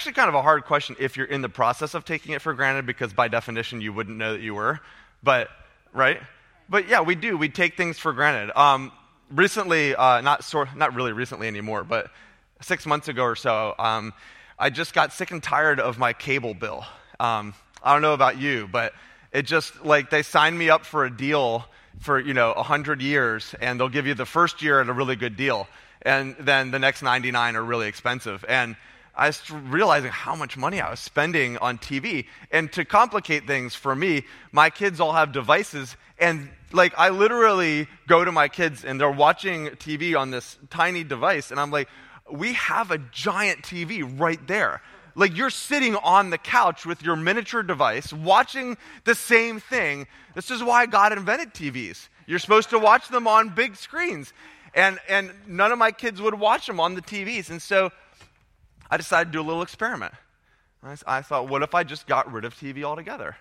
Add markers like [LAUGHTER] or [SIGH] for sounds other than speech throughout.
actually kind of a hard question if you're in the process of taking it for granted because by definition you wouldn't know that you were. But, right? But yeah, we do. We take things for granted. Um, recently, uh, not, sort, not really recently anymore, but six months ago or so, um, I just got sick and tired of my cable bill. Um, I don't know about you, but it just like they signed me up for a deal for you know 100 years and they'll give you the first year at a really good deal and then the next 99 are really expensive and i was realizing how much money i was spending on tv and to complicate things for me my kids all have devices and like i literally go to my kids and they're watching tv on this tiny device and i'm like we have a giant tv right there like you're sitting on the couch with your miniature device watching the same thing. This is why God invented TVs. You're supposed to watch them on big screens. And, and none of my kids would watch them on the TVs. And so I decided to do a little experiment. I, thought, what if I just got rid of TV altogether?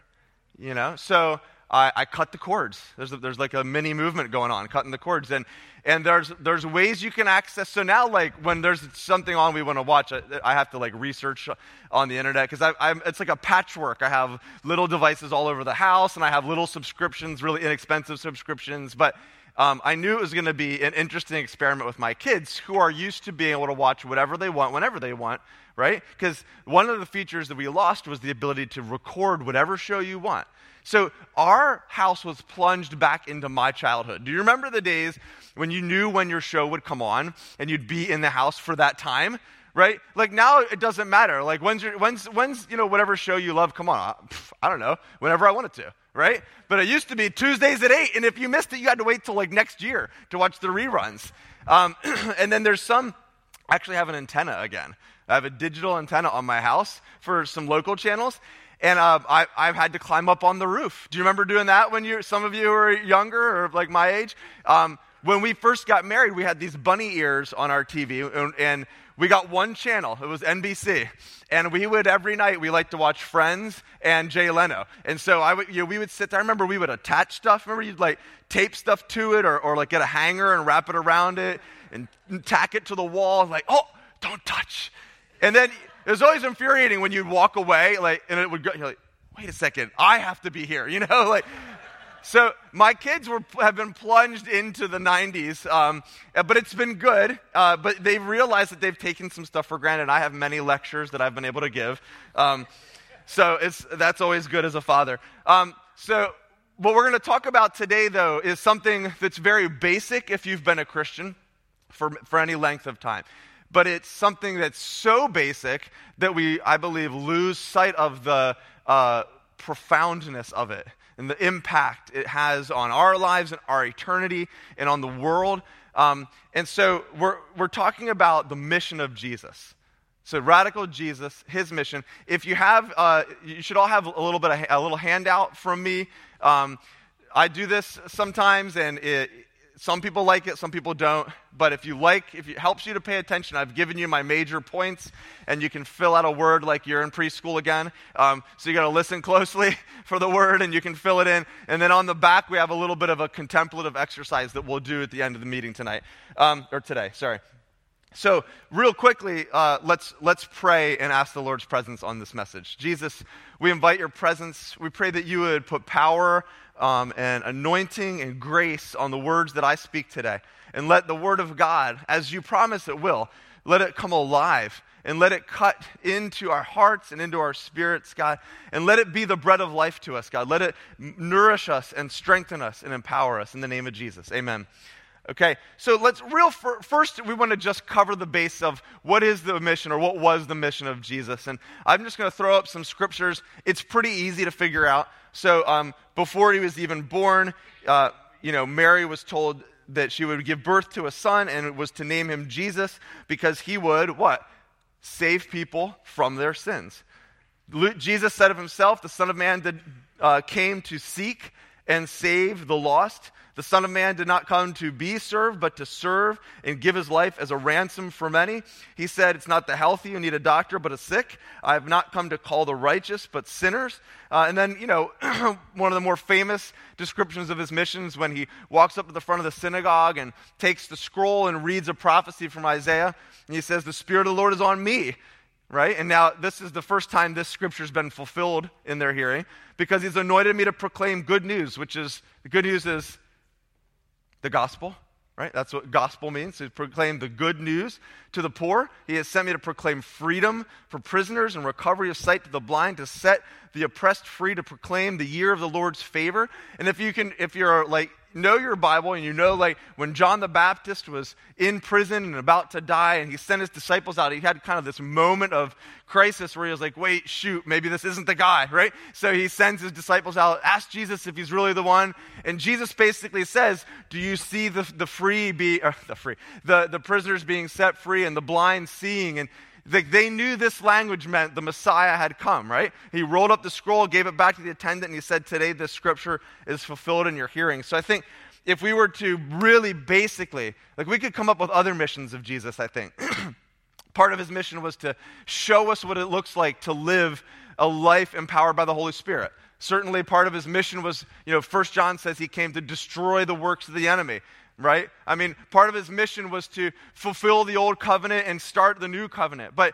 You know? So I, I cut the cords. There's, a, there's like a mini movement going on, cutting the cords. And, and there's, there's ways you can access. So now, like, when there's something on we want to watch, I, I have to, like, research on the internet because it's like a patchwork. I have little devices all over the house, and I have little subscriptions, really inexpensive subscriptions. But um, I knew it was going to be an interesting experiment with my kids who are used to being able to watch whatever they want, whenever they want, right? Because one of the features that we lost was the ability to record whatever show you want. So our house was plunged back into my childhood. Do you remember the days when you knew when your show would come on and you'd be in the house for that time? Right? Like now it doesn't matter. Like when's your, when's when's you know whatever show you love come on. I don't know. Whenever I wanted to, right? But it used to be Tuesdays at 8 and if you missed it you had to wait till like next year to watch the reruns. Um, [CLEARS THROAT] and then there's some I actually have an antenna again. I have a digital antenna on my house for some local channels and uh, I, have had to climb up on the roof. Do you remember doing that when you some of you were younger or like my age? Um, when we first got married, we had these bunny ears on our TV, and, and, we got one channel. It was NBC, and we would every night we liked to watch Friends and Jay Leno. And so I would, you know, we would sit there. I remember we would attach stuff. Remember you'd like tape stuff to it, or, or like get a hanger and wrap it around it, and tack it to the wall. Like, oh, don't touch. And then it was always infuriating when you'd walk away, like, and it would go, you're like, wait a second, I have to be here, [LAUGHS] you know? Like, so my kids were, have been plunged into the 90s, um, but it's been good. Uh, but they've realized that they've taken some stuff for granted. I have many lectures that I've been able to give. Um, so it's, that's always good as a father. Um, so what we're going to talk about today, though, is something that's very basic if you've been a Christian for, for any length of time but it's something that's so basic that we, I believe, lose sight of the uh, profoundness of it and the impact it has on our lives and our eternity and on the world. Um, and so we're, we're talking about the mission of Jesus. So radical Jesus, his mission. If you have, uh, you should all have a little bit of a little handout from me. Um, I do this sometimes, and it, some people like it, some people don't. But if you like, if it helps you to pay attention, I've given you my major points, and you can fill out a word like you're in preschool again. Um, so you got to listen [LAUGHS] closely for the word, and you can fill it in. And then on the back, we have a little bit of a contemplative exercise that we'll do at the end of the meeting tonight, um, or today. Sorry. So, real quickly, uh, let's, let's pray and ask the Lord's presence on this message. Jesus, we invite your presence. We pray that you would put power um, and anointing and grace on the words that I speak today. And let the word of God, as you promise it will, let it come alive and let it cut into our hearts and into our spirits, God. And let it be the bread of life to us, God. Let it nourish us and strengthen us and empower us in the name of Jesus. Amen. Okay, so let's real first we want to just cover the base of what is the mission or what was the mission of Jesus. And I'm just going to throw up some scriptures. It's pretty easy to figure out. So um, before he was even born, uh, you know, Mary was told that she would give birth to a son and was to name him Jesus because he would what? Save people from their sins. Jesus said of himself, the Son of Man did, uh, came to seek and save the lost. The Son of Man did not come to be served, but to serve and give his life as a ransom for many. He said, It's not the healthy who need a doctor, but a sick. I have not come to call the righteous, but sinners. Uh, and then, you know, [CLEARS THROAT] one of the more famous descriptions of his missions when he walks up to the front of the synagogue and takes the scroll and reads a prophecy from Isaiah. And he says, The Spirit of the Lord is on me right? And now this is the first time this scripture's been fulfilled in their hearing because he's anointed me to proclaim good news, which is the good news is the gospel, right? That's what gospel means. To proclaim the good news to the poor. He has sent me to proclaim freedom for prisoners and recovery of sight to the blind, to set the oppressed free, to proclaim the year of the Lord's favor. And if you can, if you're like know your Bible and you know, like, when John the Baptist was in prison and about to die and he sent his disciples out, he had kind of this moment of crisis where he was like, wait, shoot, maybe this isn't the guy, [LAUGHS] right? So he sends his disciples out, ask Jesus if he's really the one. And Jesus basically says, do you see the, the free be, or the free, the, the prisoners being set free and the blind seeing? And they, they knew this language meant the Messiah had come, right? He rolled up the scroll, gave it back to the attendant, and he said, Today this scripture is fulfilled in your hearing. So I think if we were to really basically, like we could come up with other missions of Jesus, I think. [CLEARS THROAT] Part of his mission was to show us what it looks like to live a life empowered by the Holy Spirit. Certainly, part of his mission was, you know, First John says he came to destroy the works of the enemy right? I mean, part of his mission was to fulfill the old covenant and start the new covenant. But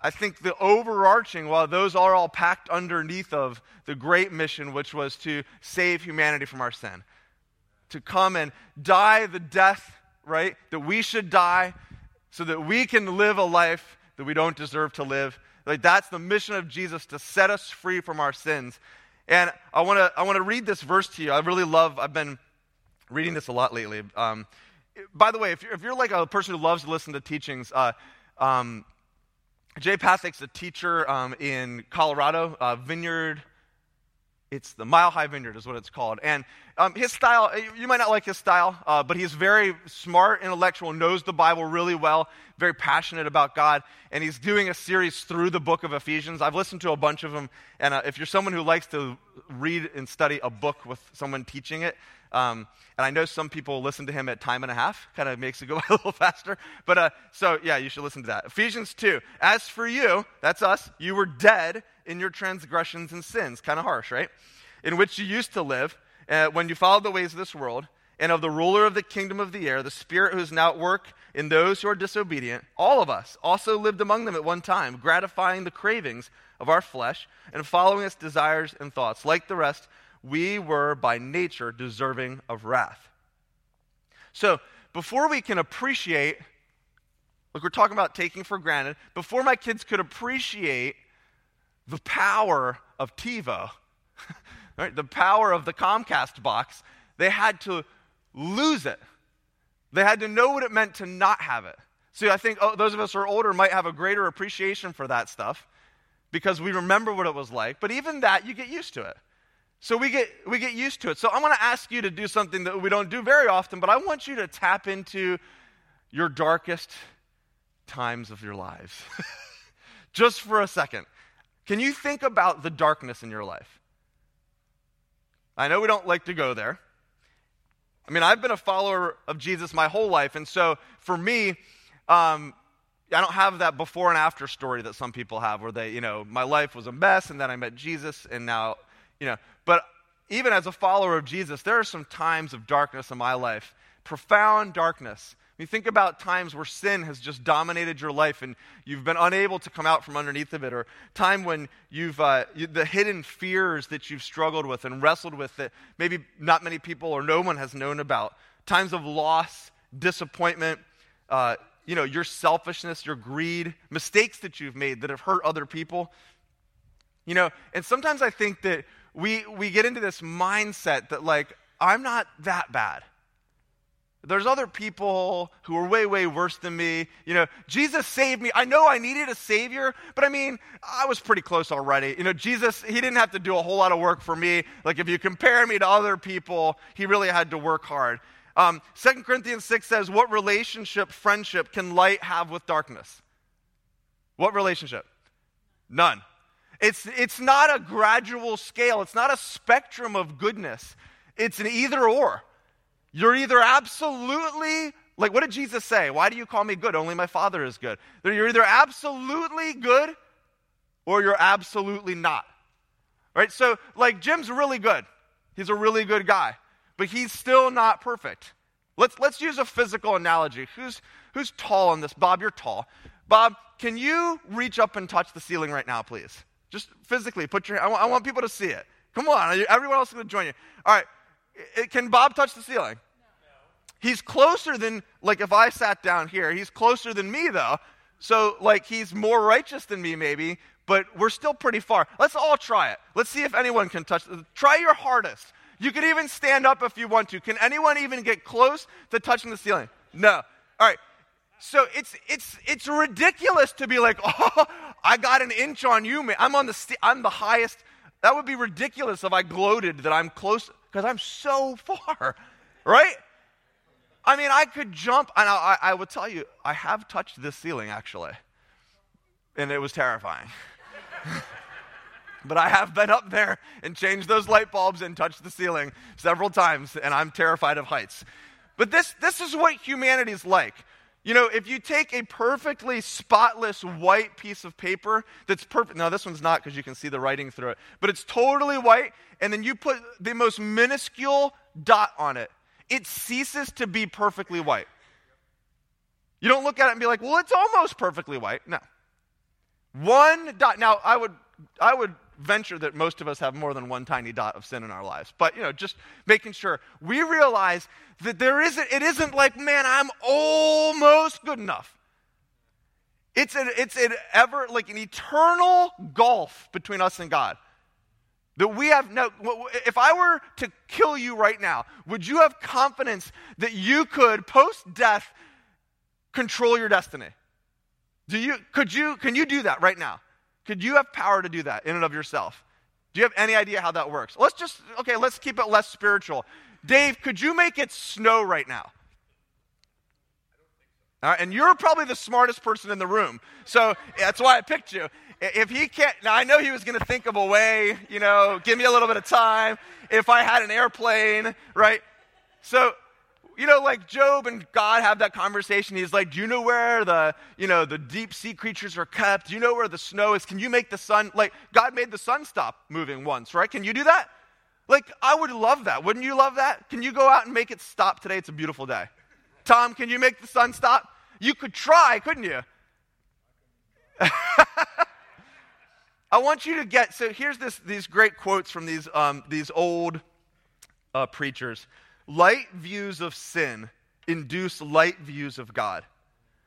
I think the overarching, while those are all packed underneath of the great mission, which was to save humanity from our sin, to come and die the death, right, that we should die so that we can live a life that we don't deserve to live. Like that's the mission of Jesus to set us free from our sins. And I want to I want to read this verse to you. I really love I've been reading this a lot lately. Um, by the way, if you're, if you're, like a person who loves to listen to teachings, uh, um, Jay a teacher um, in Colorado, uh, Vineyard. It's the Mile High Vineyard, is what it's called. And um, his style, you might not like his style, uh, but he's very smart, intellectual, knows the Bible really well, very passionate about God. And he's doing a series through the book of Ephesians. I've listened to a bunch of them. And uh, if you're someone who likes to read and study a book with someone teaching it, um, and I know some people listen to him at time and a half, kind of makes it go [LAUGHS] by a little faster. But uh, so, yeah, you should listen to that. Ephesians 2. As for you, that's us, you were dead in your transgressions and sins. Kind of harsh, right? In which you used to live uh, when you followed the ways of this world and of the ruler of the kingdom of the air, the spirit who is now at work in those who are disobedient. All of us also lived among them at one time, gratifying the cravings of our flesh and following its desires and thoughts. Like the rest, we were by nature deserving of wrath. So, before we can appreciate, like we're talking about taking for granted, before my kids could appreciate the power of TiVo, [LAUGHS] right, the power of the Comcast box, they had to lose it. They had to know what it meant to not have it. See, I think oh, those of us who are older might have a greater appreciation for that stuff because we remember what it was like. But even that, you get used to it. So we get, we get used to it. So I want to ask you to do something that we don't do very often, but I want you to tap into your darkest times of your lives. [LAUGHS] Just for a second. Can you think about the darkness in your life? I know we don't like to go there. I mean, I've been a follower of Jesus my whole life, and so for me, um, I don't have that before and after story that some people have where they, you know, my life was a mess and then I met Jesus and now you know, but even as a follower of Jesus, there are some times of darkness in my life, profound darkness. You think about times where sin has just dominated your life and you've been unable to come out from underneath of it, or time when you've uh, you, the hidden fears that you've struggled with and wrestled with that maybe not many people or no one has known about. Times of loss, disappointment, uh, you know, your selfishness, your greed, mistakes that you've made that have hurt other people. You know, and sometimes I think that we, we get into this mindset that, like, I'm not that bad. There's other people who are way, way worse than me. You know, Jesus saved me. I know I needed a Savior, but I mean, I was pretty close already. You know, Jesus, He didn't have to do a whole lot of work for me. Like, if you compare me to other people, He really had to work hard. Um, 2 Corinthians 6 says, What relationship, friendship can light have with darkness? What relationship? None. It's, it's not a gradual scale, it's not a spectrum of goodness. It's an either or. You're either absolutely, like, what did Jesus say? Why do you call me good? Only my Father is good. You're either absolutely good or you're absolutely not. Right? So, like, Jim's really good. He's a really good guy, but he's still not perfect. Let's, let's use a physical analogy. Who's, who's tall in this? Bob, you're tall. Bob, can you reach up and touch the ceiling right now, please? Just physically, put your. I want, I want people to see it. Come on, everyone else is going to join you. All right, it, can Bob touch the ceiling? No. He's closer than, like, if I sat down here, he's closer than me, though. So, like, he's more righteous than me, maybe, but we're still pretty far. Let's all try it. Let's see if anyone can touch. Try your hardest. You can even stand up if you want to. Can anyone even get close to touching the ceiling? No. All right. So it's it's it's ridiculous to be like, [LAUGHS] oh, I got an inch on you, man. I'm on the st- I'm the highest. That would be ridiculous if I gloated that I'm close because I'm so [LAUGHS] far, right? I mean, I could jump, and I, I, I will tell you, I have touched this ceiling actually, and it was terrifying. [LAUGHS] but I have been up there and changed those light bulbs and touched the ceiling several times, and I'm terrified of heights. But this, this is what humanity is like. You know, if you take a perfectly spotless white piece of paper that's perfect, no, this one's not because you can see the writing through it, but it's totally white, and then you put the most minuscule dot on it, it ceases to be perfectly white. You don't look at it and be like, well, it's almost perfectly white. No. One dot. Now, I would, I would venture that most of us have more than one tiny dot of sin in our lives. But, you know, just making sure we realize that there isn't, it isn't like, man, I'm almost good enough. It's an, it's an ever, like an eternal gulf between us and God. That we have no, if I were to kill you right now, would you have confidence that you could, post death, control your destiny? Do you, could you, can you do that right now? Could you have power to do that in and of yourself? Do you have any idea how that works? Let's just, okay, let's keep it less spiritual. Dave, could you make it snow right now? All right, and you're probably the smartest person in the room. So that's why I picked you. If he can't, now I know he was going to think of a way, you know, give me a little bit of time. If I had an airplane, right? So you know, like Job and God have that conversation. He's like, Do you know where the, you know, the deep sea creatures are kept? Do you know where the snow is? Can you make the sun like God made the sun stop moving once, right? Can you do that? Like, I would love that. Wouldn't you love that? Can you go out and make it stop today? It's a beautiful day. Tom, can you make the sun stop? You could try, couldn't you? [LAUGHS] I want you to get so here's this, these great quotes from these, um, these old uh, preachers. Light views of sin induce light views of God.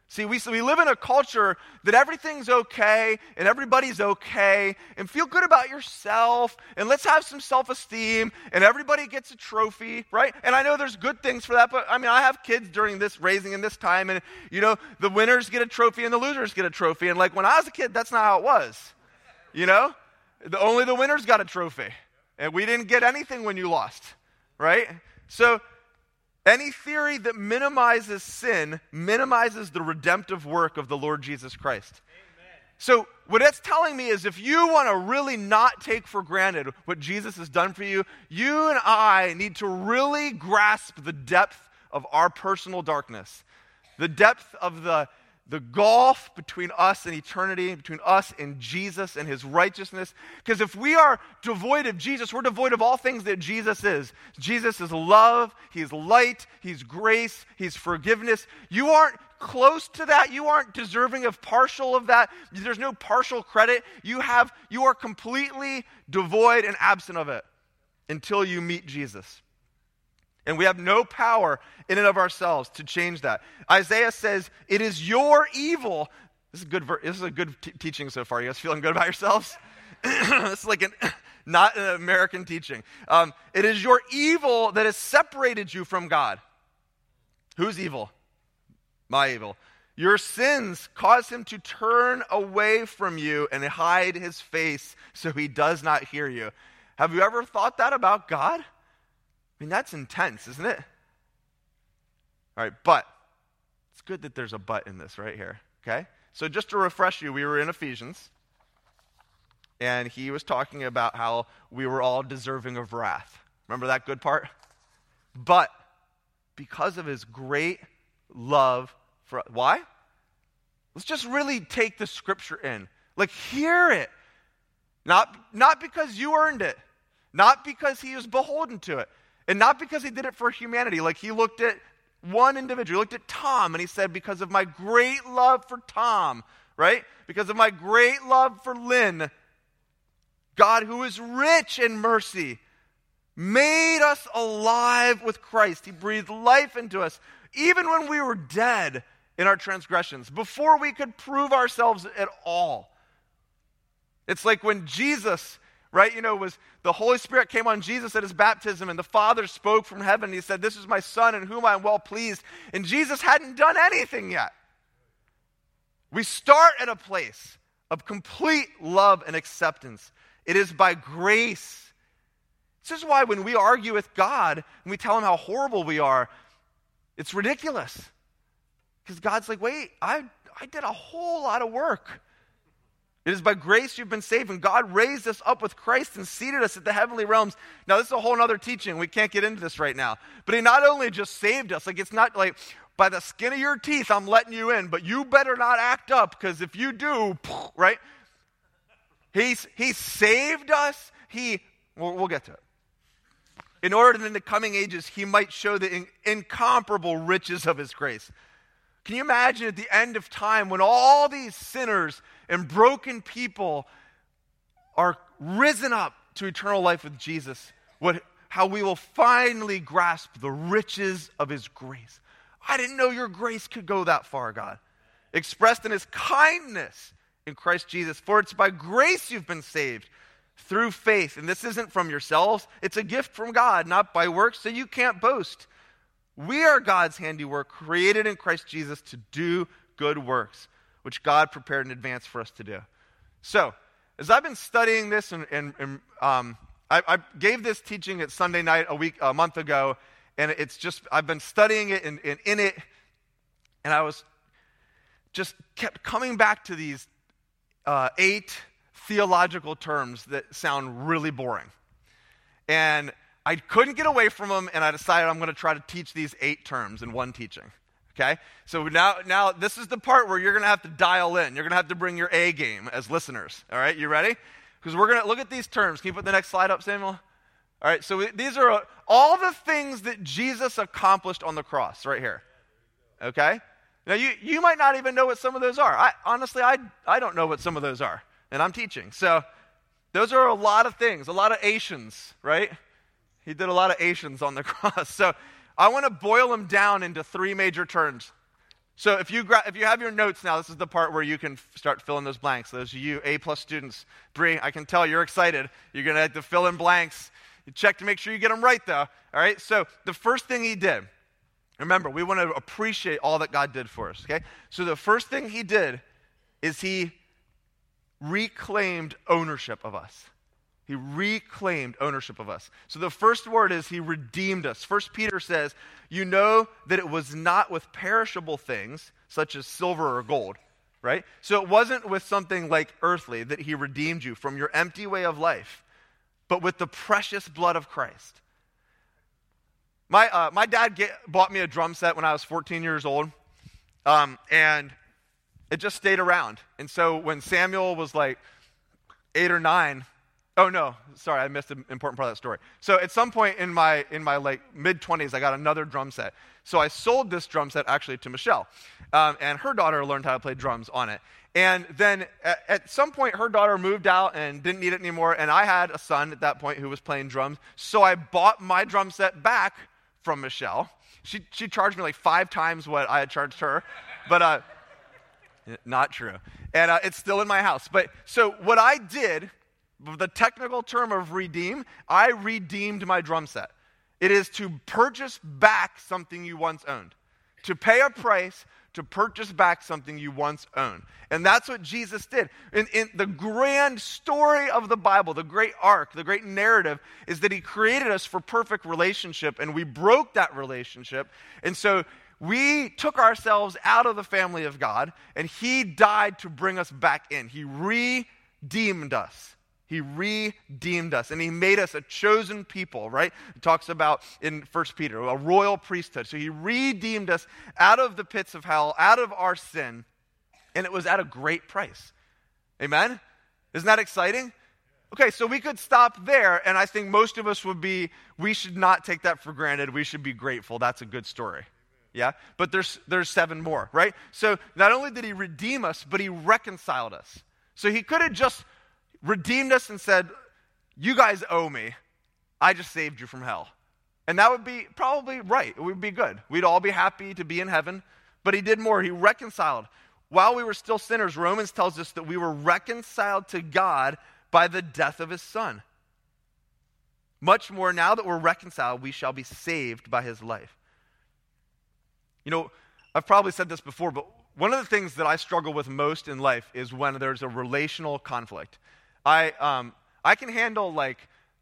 See, we, we live in a culture that everything's okay and everybody's okay and feel good about yourself and let's have some self esteem and everybody gets a trophy, right? And I know there's good things for that, but I mean, I have kids during this raising in this time and, you know, the winners get a trophy and the losers get a trophy. And like when I was a kid, that's not how it was, you know? The, only the winners got a trophy and we didn't get anything when you lost, right? So, any theory that minimizes sin minimizes the redemptive work of the Lord Jesus Christ. Amen. So, what it's telling me is if you want to really not take for granted what Jesus has done for you, you and I need to really grasp the depth of our personal darkness, the depth of the the gulf between us and eternity, between us and Jesus and his righteousness. Because if we are devoid of Jesus, we're devoid of all things that Jesus is. Jesus is love, he's light, he's grace, he's forgiveness. You aren't close to that. You aren't deserving of partial of that. There's no partial credit. You have you are completely devoid and absent of it until you meet Jesus. And we have no power in and of ourselves to change that. Isaiah says, It is your evil. This is, good, this is a good t- teaching so far. You guys feeling good about yourselves? [COUGHS] this is like an, [COUGHS] not an American teaching. Um, it is your evil that has separated you from God. Who's evil? My evil. Your sins cause him to turn away from you and hide his face so he does not hear you. Have you ever thought that about God? Mean, that's intense, isn't it? All right, but it's good that there's a but in this right here, okay? So just to refresh you, we were in Ephesians, and he was talking about how we were all deserving of wrath. Remember that good part? But because of his great love for why? Let's just really take the scripture in. Like hear it. Not, not because you earned it, not because he was beholden to it, and not because he did it for humanity. Like he looked at one individual. He looked at Tom and he said, Because of my great love for Tom, right? Because of my great love for Lynn, God, who is rich in mercy, made us alive with Christ. He breathed life into us, even when we were dead in our transgressions, before we could prove ourselves at all. It's like when Jesus, right, you know, was the Holy Spirit came on Jesus at his baptism, and the Father spoke from heaven. He said, This is my Son in whom I am well pleased. And Jesus hadn't done anything yet. We start at a place of complete love and acceptance. It is by grace. This is why when we argue with God and we tell him how horrible we are, it's ridiculous. Because God's like, wait, I, I did a whole lot of work. It is by grace you've been saved, and God raised us up with Christ and seated us at the heavenly realms. Now, this is a whole other teaching. We can't get into this right now. But He not only just saved us, like it's not like by the skin of your teeth, I'm letting you in, but you better not act up, because if you do, right? He's, he saved us. He, we'll, we'll get to it. In order that in the coming ages, He might show the in, incomparable riches of His grace. Can you imagine at the end of time when all these sinners and broken people are risen up to eternal life with Jesus, what, how we will finally grasp the riches of his grace. I didn't know your grace could go that far, God. Expressed in his kindness in Christ Jesus. For it's by grace you've been saved through faith. And this isn't from yourselves, it's a gift from God, not by works, so you can't boast. We are God's handiwork, created in Christ Jesus to do good works, which God prepared in advance for us to do. So, as I've been studying this, and, and, and um, I, I, gave this teaching at Sunday night a week, a month ago, and it's just I've been studying it and, and in it, and I was just kept coming back to these uh, eight theological terms that sound really boring, and I couldn't get away from them, and I decided I'm going to try to teach these eight terms in one teaching. Okay? So now, now this is the part where you're going to have to dial in. You're going to have to bring your A game as listeners. All right? You ready? Because we're going to look at these terms. Can you put the next slide up, Samuel? All right, so these are all the things that Jesus accomplished on the cross right here. Okay? Now, you, you might not even know what some of those are. I, honestly, I, I don't know what some of those are, and I'm teaching. So, those are a lot of things, a lot of Asians, right? He did a lot of Asians on the [LAUGHS] cross. So I want to boil them down into three major terms. So if you, gra- if you have your notes now, this is the part where you can f- start filling those blanks. Those of you A plus students, Bree, I can tell you're excited. You're going to have to fill in blanks. You check to make sure you get them right, though. All right. So the first thing he did, remember, we want to appreciate all that God did for us. Okay. So the first thing he did is he reclaimed ownership of us. He reclaimed ownership of us. So the first word is he redeemed us. First Peter says, "You know that it was not with perishable things such as silver or gold." Right? So it wasn't with something like earthly that he redeemed you from your empty way of life, but with the precious blood of Christ. My, uh, my dad get, bought me a drum set when I was 14 years old, um, and it just stayed around. And so when Samuel was like eight or nine, Oh no, sorry, I missed an important part of that story. So at some point in my in my like mid twenties, I got another drum set. So I sold this drum set actually to Michelle, um, and her daughter learned how to play drums on it. And then at, at, some point, her daughter moved out and didn't need it anymore. And I had a son at that point who was playing drums. So I bought my drum set back from Michelle. She she charged me like five times what I had charged her, but uh, [LAUGHS] not true. And uh, it's still in my house. But so what I did the technical term of redeem, I redeemed my drum set. It is to purchase back something you once owned, to pay a price to purchase back something you once owned. And that's what Jesus did. In, in, the grand story of the Bible, the great arc, the great narrative, is that He created us for perfect relationship, and we broke that relationship. And so we took ourselves out of the family of God, and He died to bring us back in. He redeemed us. He redeemed us and he made us a chosen people, right? It talks about in First Peter, a royal priesthood. So he redeemed us out of the pits of hell, out of our sin, and it was at a great price. Amen? Isn't that exciting? Okay, so we could stop there, and I think most of us would be, we should not take that for granted. We should be grateful. That's a good story. Yeah? But there's, there's seven more, right? So not only did he redeem us, but he reconciled us. So he could have just redeemed us and said, You guys owe me. I just saved you from hell. And that would be probably right. It would be good. We'd all be happy to be in heaven. But he did more. He reconciled. While we were still sinners, Romans tells us that we were reconciled to God by the death of his son. Much more, now that we're reconciled, we shall be saved by his life. You know, I've probably said this before, but one of the things that I struggle with most in life is when there's a relational conflict. I, um, I can handle like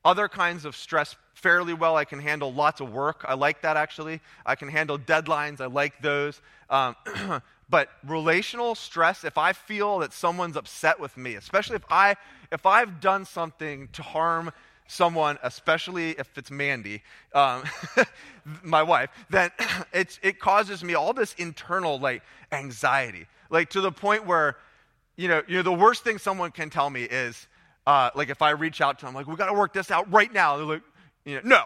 other kinds of stress fairly well. I can handle lots of work. I like that actually. I can handle deadlines. I like those. Um, [CLEARS THROAT] but relational stress, if I feel that someone's upset with me, especially if, I, if I've done something to harm someone, especially if it's Mandy, um, [LAUGHS] my wife, then [CLEARS THROAT] it's, it causes me all this internal like anxiety, like to the point where, you know, you know, the worst thing someone can tell me is, uh, like if I reach out to them, like we got to work this out right now. They're like, you know, no.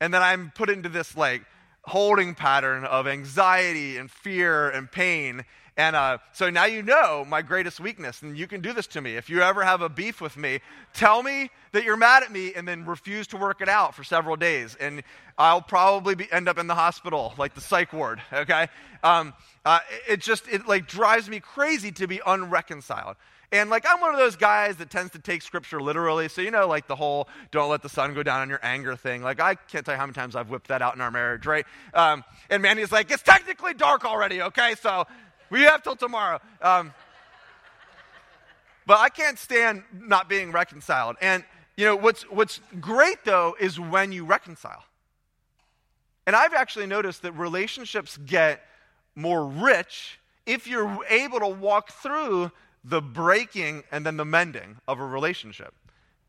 And then I'm put into this like holding pattern of anxiety and fear and pain. And uh, so now you know my greatest weakness, and you can do this to me. If you ever have a beef with me, tell me that you're mad at me and then refuse to work it out for several days. And I'll probably be, end up in the hospital, like the psych ward, okay? Um, uh, it just, it like drives me crazy to be unreconciled. And like I'm one of those guys that tends to take scripture literally. So you know, like the whole "don't let the sun go down on your anger" thing. Like I can't tell you how many times I've whipped that out in our marriage, right? Um, and Mandy's like, "It's technically dark already, okay? So we have till tomorrow." Um, but I can't stand not being reconciled. And you know what's what's great though is when you reconcile. And I've actually noticed that relationships get more rich if you're able to walk through the breaking and then the mending of a relationship.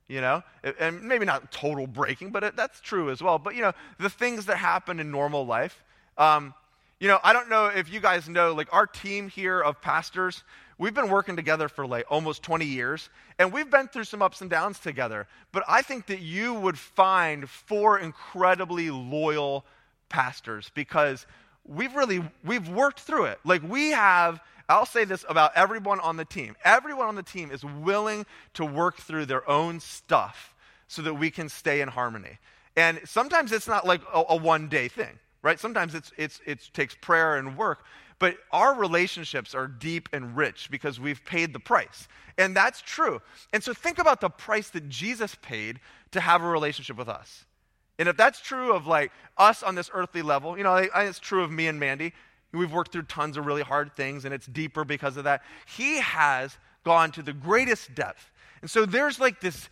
You know, and maybe not total breaking, but that's true as well. But, you know, the things that happen in normal life. Um, you know, I don't know if you guys know, like our team here of pastors, we've been working together for like almost 20 years, and we've been through some ups and downs together. But I think that you would find four incredibly loyal pastors because we've really we've worked through it. Like we have I'll say this about everyone on the team. Everyone on the team is willing to work through their own stuff so that we can stay in harmony. And sometimes it's not like a, a one day thing, right? Sometimes it's, it's, it takes prayer and work. But our relationships are deep and rich because we've paid the price. And that's true. And so think about the price that Jesus paid to have a relationship with us. And if that's true of like us on this earthly level, you know, it's true of me and Mandy. We've worked through tons of really hard things, and it's deeper because of that. He has gone to the greatest depth. And so there's like this,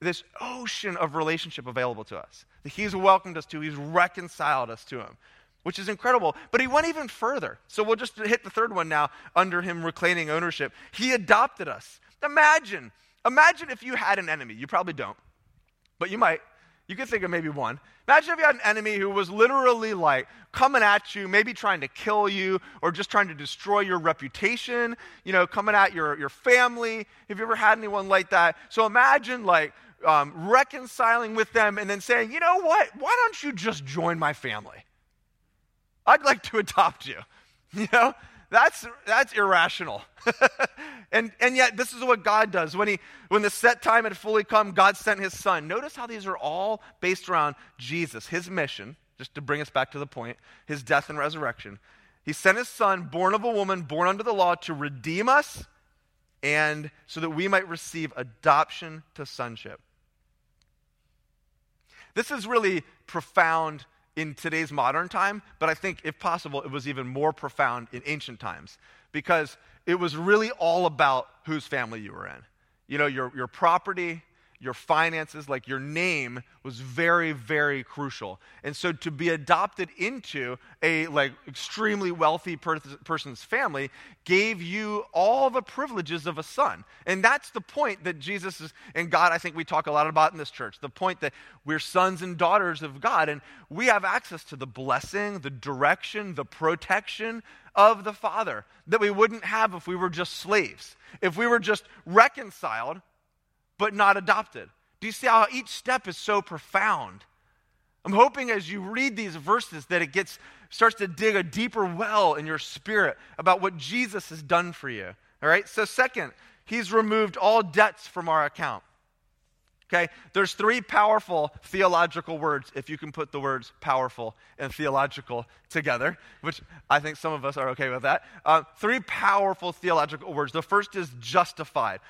this ocean of relationship available to us that He's welcomed us to, He's reconciled us to Him, which is incredible. But He went even further. So we'll just hit the third one now under Him reclaiming ownership. He adopted us. Imagine, imagine if you had an enemy. You probably don't, but you might. You could think of maybe one. Imagine if you had an enemy who was literally like coming at you, maybe trying to kill you or just trying to destroy your reputation, you know, coming at your, your family. Have you ever had anyone like that? So imagine like um, reconciling with them and then saying, you know what? Why don't you just join my family? I'd like to adopt you. [LAUGHS] You know, that's, that's irrational. [LAUGHS] and, and yet, this is what God does. When, he, when the set time had fully come, God sent his son. Notice how these are all based around Jesus, his mission, just to bring us back to the point, his death and resurrection. He sent his son, born of a woman, born under the law, to redeem us and so that we might receive adoption to sonship. This is really profound in today's modern time, but I think, if possible, it was even more profound in ancient times because it was really all about whose family you were in. You know, your, your property, your finances, like your name was very, very crucial. And so to be adopted into a like extremely wealthy per- person's family gave you all the privileges of a son. And that's the point that Jesus is, and God, I think we talk a lot about in this church. The point that we're sons and daughters of God, and we have access to the blessing, the direction, the protection of the Father that we wouldn't have if we were just slaves. If we were just reconciled, but not adopted. Do you see how each step is so profound? I'm hoping as you read these verses that it gets starts to dig a deeper well in your spirit about what Jesus has done for you. All right? So, second, he's removed all debts from our account. Okay? There's three powerful theological words, if you can put the words powerful and theological together, which I think some of us are okay with that. Uh, three powerful theological words. The first is justified.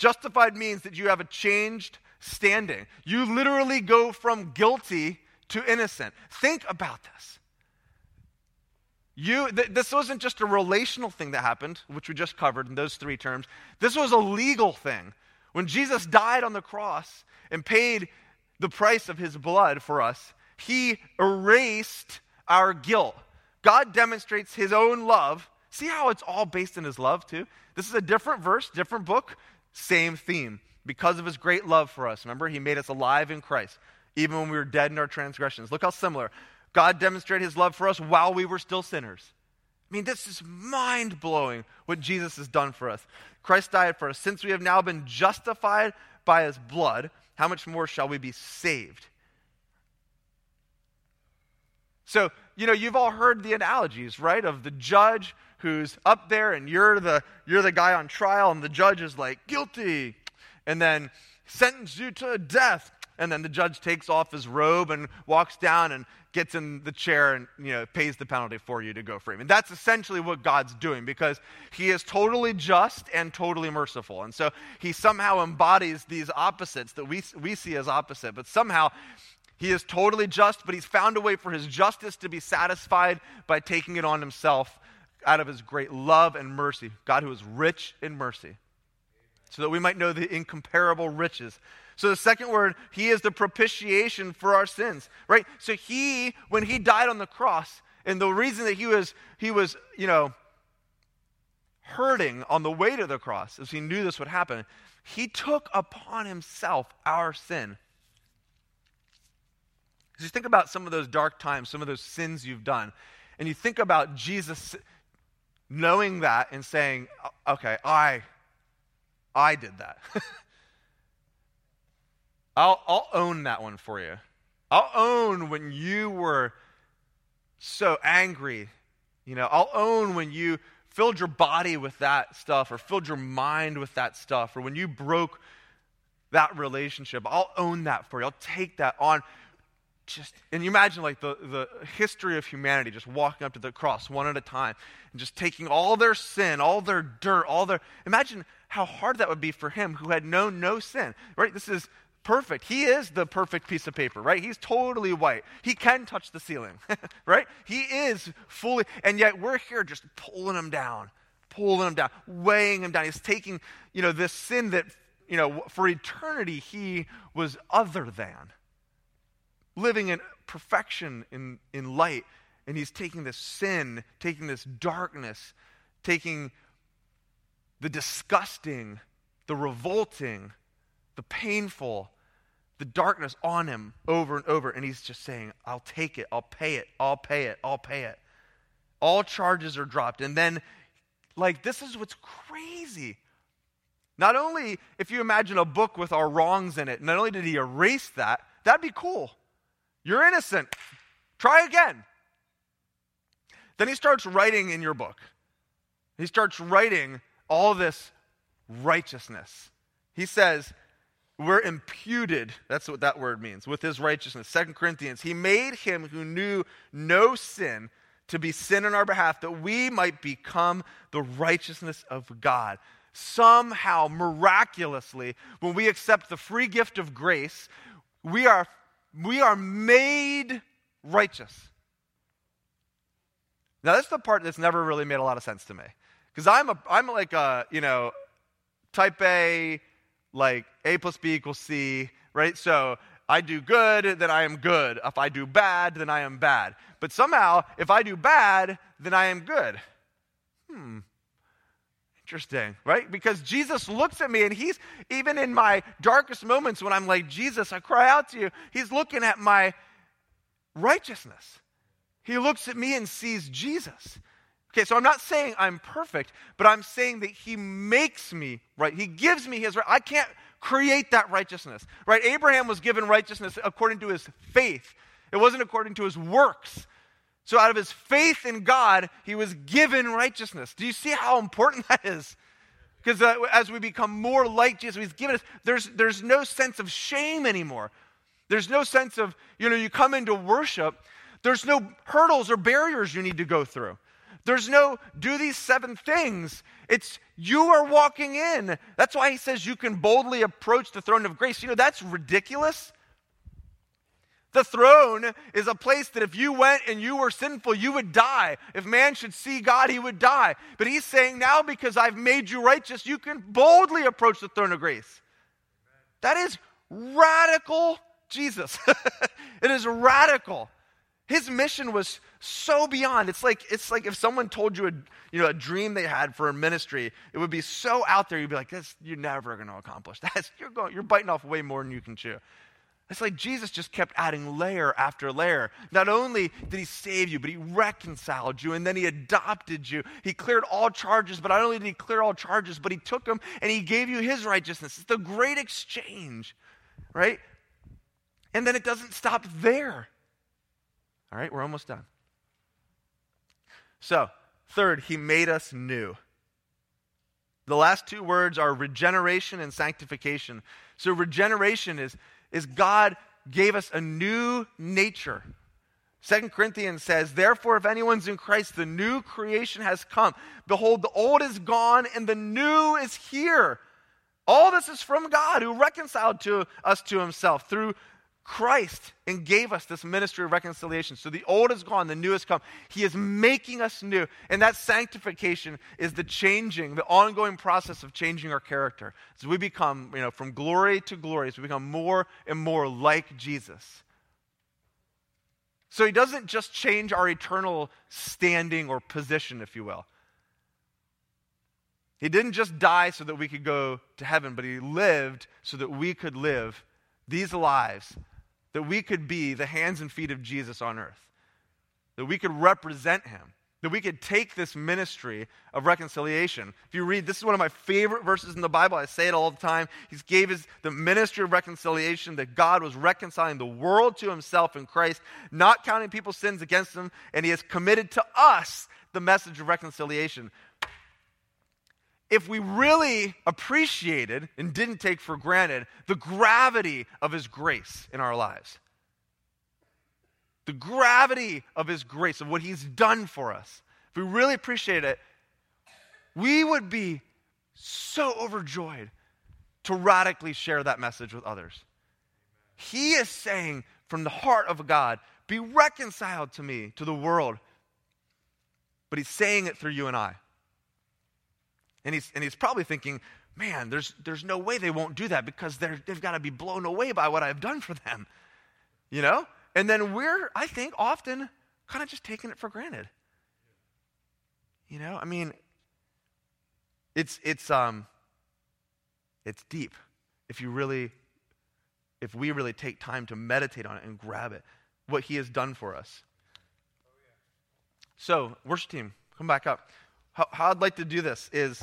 Justified means that you have a changed standing. You literally go from guilty to innocent. Think about this. You, th- this wasn't just a relational thing that happened, which we just covered in those three terms. This was a legal thing. When Jesus died on the cross and paid the price of his blood for us, he erased our guilt. God demonstrates his own love. See how it's all based in his love, too? This is a different verse, different book, same theme. Because of his great love for us. Remember, he made us alive in Christ, even when we were dead in our transgressions. Look how similar. God demonstrated his love for us while we were still sinners. I mean, this is mind blowing what Jesus has done for us. Christ died for us. Since we have now been justified by his blood, how much more shall we be saved? So, you know, you've all heard the analogies, right? Of the judge who's up there and you're the, you're the guy on trial, and the judge is like, guilty, and then sentence you to death. And then the judge takes off his robe and walks down and gets in the chair and you know pays the penalty for you to go free. And that's essentially what God's doing because he is totally just and totally merciful. And so he somehow embodies these opposites that we, we see as opposite, but somehow he is totally just, but he's found a way for his justice to be satisfied by taking it on himself out of his great love and mercy. God who is rich in mercy. So that we might know the incomparable riches so the second word, he is the propitiation for our sins, right? So he, when he died on the cross, and the reason that he was, he was, you know, hurting on the way to the cross, as he knew this would happen, he took upon himself our sin. You think about some of those dark times, some of those sins you've done, and you think about Jesus knowing that and saying, okay, I, I did that. [LAUGHS] I'll, I'll own that one for you. I'll own when you were so angry. You know, I'll own when you filled your body with that stuff or filled your mind with that stuff or when you broke that relationship. I'll own that for you. I'll take that on. Just and you imagine like the, the history of humanity just walking up to the cross one at a time and just taking all their sin, all their dirt, all their imagine how hard that would be for him who had known no sin. Right? This is perfect. He is the perfect piece of paper, right? He's totally white. He can touch the ceiling, [LAUGHS] right? He is fully, and yet we're here just pulling him down, pulling him down, weighing him down. He's taking, you know, this sin that, you know, for eternity he was other than, living in perfection in, in light. And he's taking this sin, taking this darkness, taking the disgusting, the revolting, the painful, the darkness on him over and over. And he's just saying, I'll take it, I'll pay it, I'll pay it, I'll pay it. All charges are dropped. And then, like, this is what's crazy. Not only, if you imagine a book with our wrongs in it, not only did he erase that, that'd be cool. You're innocent. Try again. Then he starts writing in your book. He starts writing all this righteousness. He says, we're imputed, that's what that word means, with his righteousness. Second Corinthians, he made him who knew no sin to be sin on our behalf that we might become the righteousness of God. Somehow, miraculously, when we accept the free gift of grace, we are, we are made righteous. Now, that's the part that's never really made a lot of sense to me. Because I'm, a, I'm like a, you know, type A, like A plus B equals C, right? So I do good, then I am good. If I do bad, then I am bad. But somehow, if I do bad, then I am good. Hmm. Interesting, right? Because Jesus looks at me and he's, even in my darkest moments when I'm like, Jesus, I cry out to you, he's looking at my righteousness. He looks at me and sees Jesus. Okay, so I'm not saying I'm perfect, but I'm saying that he makes me right. He gives me his right. I can't create that righteousness, right? Abraham was given righteousness according to his faith. It wasn't according to his works. So, out of his faith in God, he was given righteousness. Do you see how important [LAUGHS] that is? Because uh, as we become more like Jesus, he's given us, there's, there's no sense of shame anymore. There's no sense of, you know, you come into worship, there's no hurdles or barriers you need to go through. There's no do these seven things. It's you are walking in. That's why he says you can boldly approach the throne of grace. You know, that's ridiculous. The throne is a place that if you went and you were sinful, you would die. If man should see God, he would die. But he's saying now, because I've made you righteous, you can boldly approach the throne of grace. That is radical Jesus. [LAUGHS] it is radical. His mission was so beyond. It's like, it's like if someone told you a, you know, a dream they had for a ministry, it would be so out there, you'd be like, this, you're never going to accomplish that. [LAUGHS] You're, going, you're biting off way more than you can chew. It's like Jesus just kept adding layer after layer. Not only did he save you, but he reconciled you and then he adopted you. He cleared all charges, but not only did he clear all charges, but he took them and he gave you his righteousness. It's the great exchange, right? And then it doesn't stop there. All right, we're almost done. So, third, he made us new. The last two words are regeneration and sanctification. So, regeneration is is God gave us a new nature. Second Corinthians says, Therefore, if anyone's in Christ, the new creation has come. Behold, the old is gone and the new is here. All this is from God who reconciled to us to himself through Christ and gave us this ministry of reconciliation. So the old is gone, the new has come. He is making us new. And that sanctification is the changing, the ongoing process of changing our character. As we become, you know, from glory to glory, as we become more and more like Jesus. So he doesn't just change our eternal standing or position, if you will. He didn't just die so that we could go to heaven, but he lived so that we could live these lives that we could be the hands and feet of Jesus on earth, that we could represent him, that we could take this ministry of reconciliation. If you read, this is one of my favorite verses in the Bible. I say it all the time. He gave us the ministry of reconciliation that God was reconciling the world to himself in Christ, not counting people's sins against them, and he has committed to us the message of reconciliation if we really appreciated and didn't take for granted the gravity of His grace in our lives, the gravity of His grace, of what He's done for us, if we really appreciate it, we would be so overjoyed to radically share that message with others. He is saying from the heart of God, be reconciled to me, to the world. But He's saying it through you and I. And he's, and he's probably thinking, man, there's, there's no way they won't do that because they're, they've got to be blown away by what I've done for them. You know? And then we're, I think, often kind of just taking it for granted. You know, I mean, it's, it's, um, it's deep if you really, if we really take time to meditate on it and grab it, what he has done for us. So, worship team, come back up how, how I'd like to do this is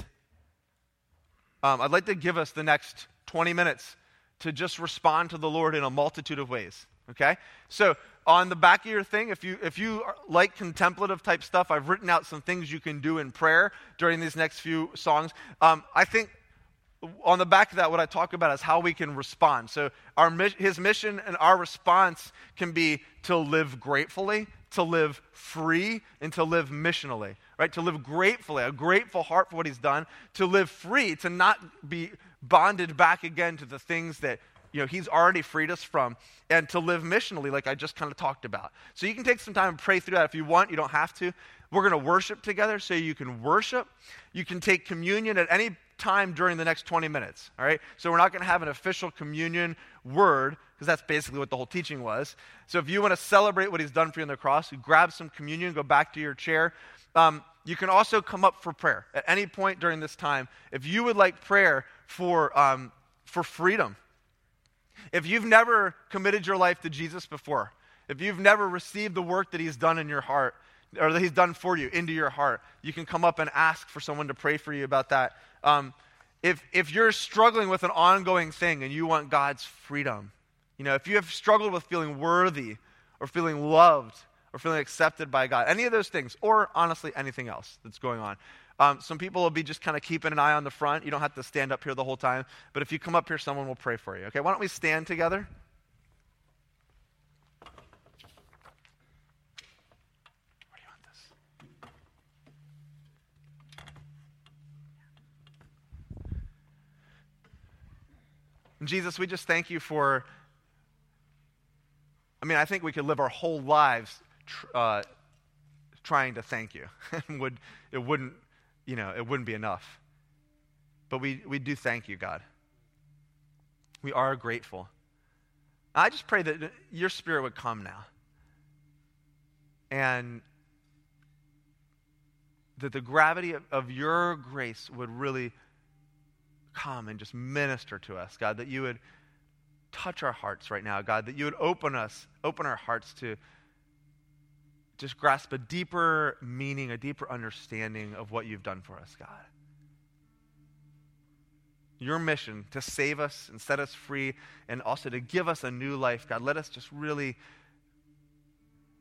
um, I'd like to give us the next 20 minutes to just respond to the Lord in a multitude of ways. Okay? So, on the back of your thing, if you, if you like contemplative type stuff, I've written out some things you can do in prayer during these next few songs. Um, I think on the back of that, what I talk about is how we can respond. So, our, his mission and our response can be to live gratefully, to live free, and to live missionally right? To live gratefully, a grateful heart for what he's done, to live free, to not be bonded back again to the things that you know he's already freed us from and to live missionally like i just kind of talked about. So you can take some time and pray through that if you want you don't have to. We're going to worship together so you can worship. You can take communion at any time during the next 20 minutes all right? So we're not going to have an official communion word because that's basically what the whole teaching was so if you want to celebrate what he's done for you on the cross you grab some communion go back to your chair um, you can also come up for prayer at any point during this time. If you would like prayer for, um, for freedom, if you've never committed your life to Jesus before, if you've never received the work that He's done in your heart, or that He's done for you into your heart, you can come up and ask for someone to pray for you about that. Um, if, if you're struggling with an ongoing thing and you want God's freedom, you know, if you have struggled with feeling worthy or feeling loved or feeling accepted by God. Any of those things, or honestly, anything else that's going on. Um, some people will be just kind of keeping an eye on the front. You don't have to stand up here the whole time. But if you come up here, someone will pray for you. Okay, why don't we stand together? Jesus, we just thank you for. I mean, I think we could live our whole lives tr- uh, trying to thank you. [LAUGHS] would, it wouldn't you know, it wouldn't be enough. But we, we do thank you, God. We are grateful. I just pray that your spirit would come now. And that the gravity of, of your grace would really come and just minister to us, God, that you would touch our hearts right now, God, that you would open us, open our hearts to just grasp a deeper meaning, a deeper understanding of what you've done for us, God. Your mission to save us and set us free and also to give us a new life, God, let us just really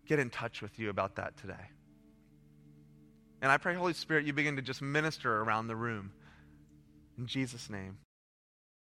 get in touch with you about that today. And I pray, Holy Spirit, you begin to just minister around the room. In Jesus' name.